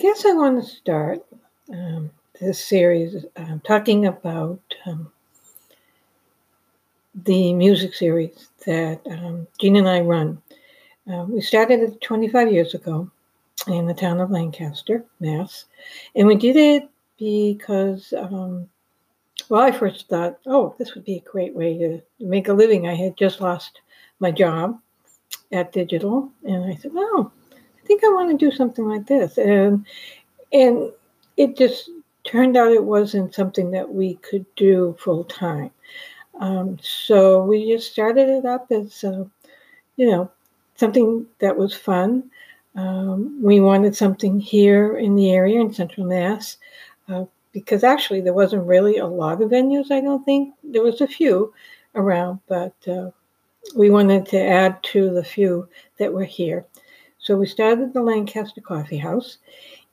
I guess I want to start um, this series uh, talking about um, the music series that um, Jean and I run. Uh, we started it 25 years ago in the town of Lancaster, Mass. And we did it because, um, well, I first thought, oh, this would be a great way to make a living. I had just lost my job at Digital. And I said, I think I want to do something like this. And, and it just turned out it wasn't something that we could do full time. Um, so we just started it up as, uh, you know, something that was fun. Um, we wanted something here in the area in Central Mass uh, because actually there wasn't really a lot of venues. I don't think there was a few around, but uh, we wanted to add to the few that were here. So we started the Lancaster Coffee House,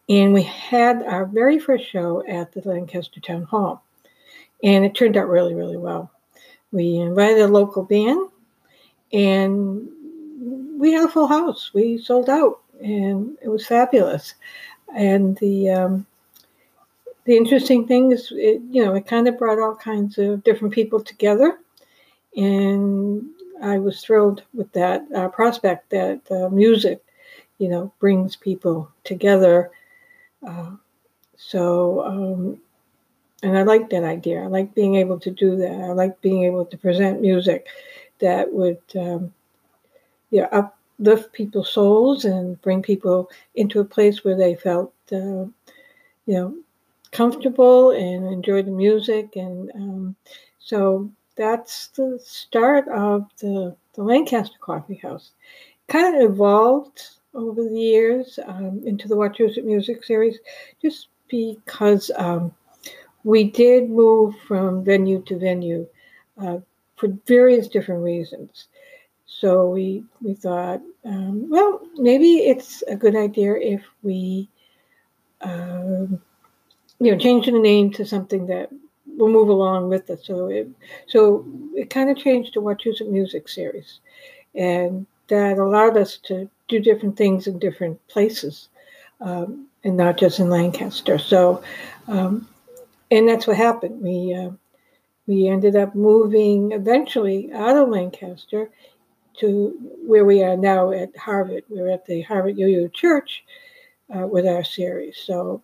and we had our very first show at the Lancaster Town Hall, and it turned out really, really well. We invited a local band, and we had a full house. We sold out, and it was fabulous. And the um, the interesting thing is, it, you know, it kind of brought all kinds of different people together, and I was thrilled with that uh, prospect that uh, music, you know, brings people together. Uh, so, um, and I like that idea. I like being able to do that. I like being able to present music that would um, you know, uplift people's souls and bring people into a place where they felt, uh, you know, comfortable and enjoy the music. And um, so that's the start of the, the Lancaster Coffee House. Kind of evolved over the years um, into the Wachusett Music Series just because um, we did move from venue to venue uh, for various different reasons. So we we thought, um, well, maybe it's a good idea if we, um, you know, change the name to something that will move along with us. So it so it kind of changed to Wachusett Music Series, and that allowed us to do different things in different places, um, and not just in Lancaster. So, um, and that's what happened. We uh, we ended up moving eventually out of Lancaster to where we are now at Harvard. We're at the Harvard UU Church uh, with our series. So,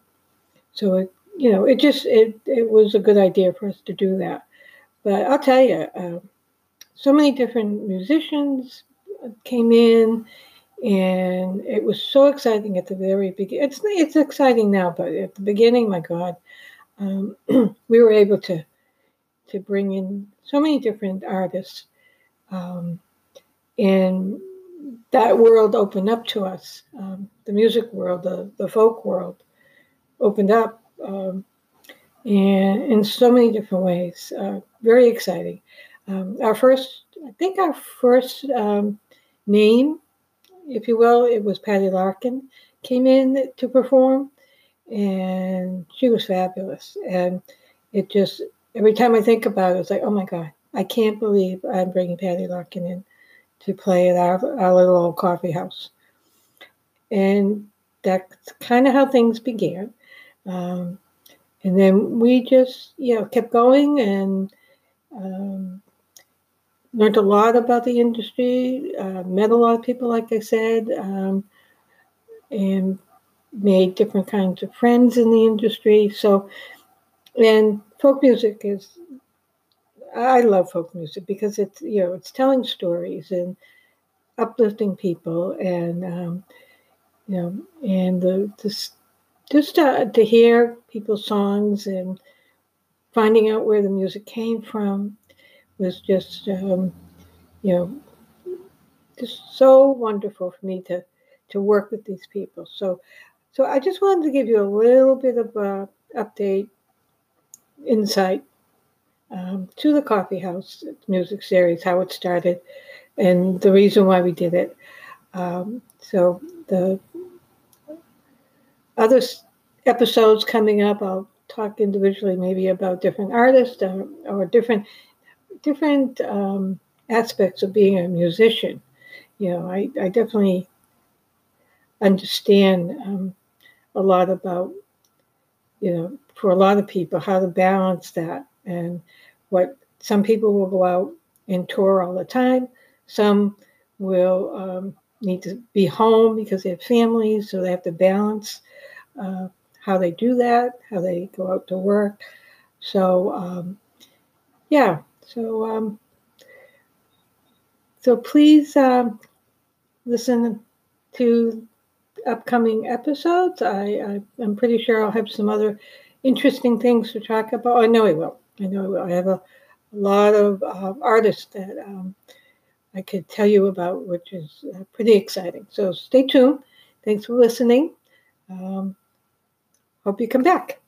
so it, you know, it just it it was a good idea for us to do that. But I'll tell you, uh, so many different musicians came in, and it was so exciting at the very beginning. It's it's exciting now, but at the beginning, my God, um, we were able to to bring in so many different artists. Um, and that world opened up to us. Um, the music world, the, the folk world opened up um, and in so many different ways. Uh, very exciting. Um, our first, I think our first um, name, if you will, it was Patty Larkin, came in to perform and she was fabulous. And it just, every time I think about it, it's like, oh my God, I can't believe I'm bringing Patty Larkin in to play at our, our little old coffee house. And that's kind of how things began. Um, and then we just, you know, kept going and um, learned a lot about the industry, uh, met a lot of people, like I said, um, and made different kinds of friends in the industry. So, and folk music is I love folk music because it's you know it's telling stories and uplifting people and um, you know and the just just to, to hear people's songs and finding out where the music came from was just um, you know just so wonderful for me to to work with these people so so I just wanted to give you a little bit of a update insight um, to the coffee house music series, how it started, and the reason why we did it. Um, so the other episodes coming up, I'll talk individually maybe about different artists or, or different different um, aspects of being a musician. You know, I, I definitely understand um, a lot about, you know, for a lot of people, how to balance that and what some people will go out and tour all the time. Some will um, need to be home because they have families, so they have to balance uh, how they do that, how they go out to work. So, um, yeah, so um, so please um, listen to upcoming episodes. I, I am pretty sure I'll have some other interesting things to talk about. I know I will. I know I will. I have a, a lot of uh, artists that um, I could tell you about, which is uh, pretty exciting. So stay tuned. Thanks for listening. Um, hope you come back.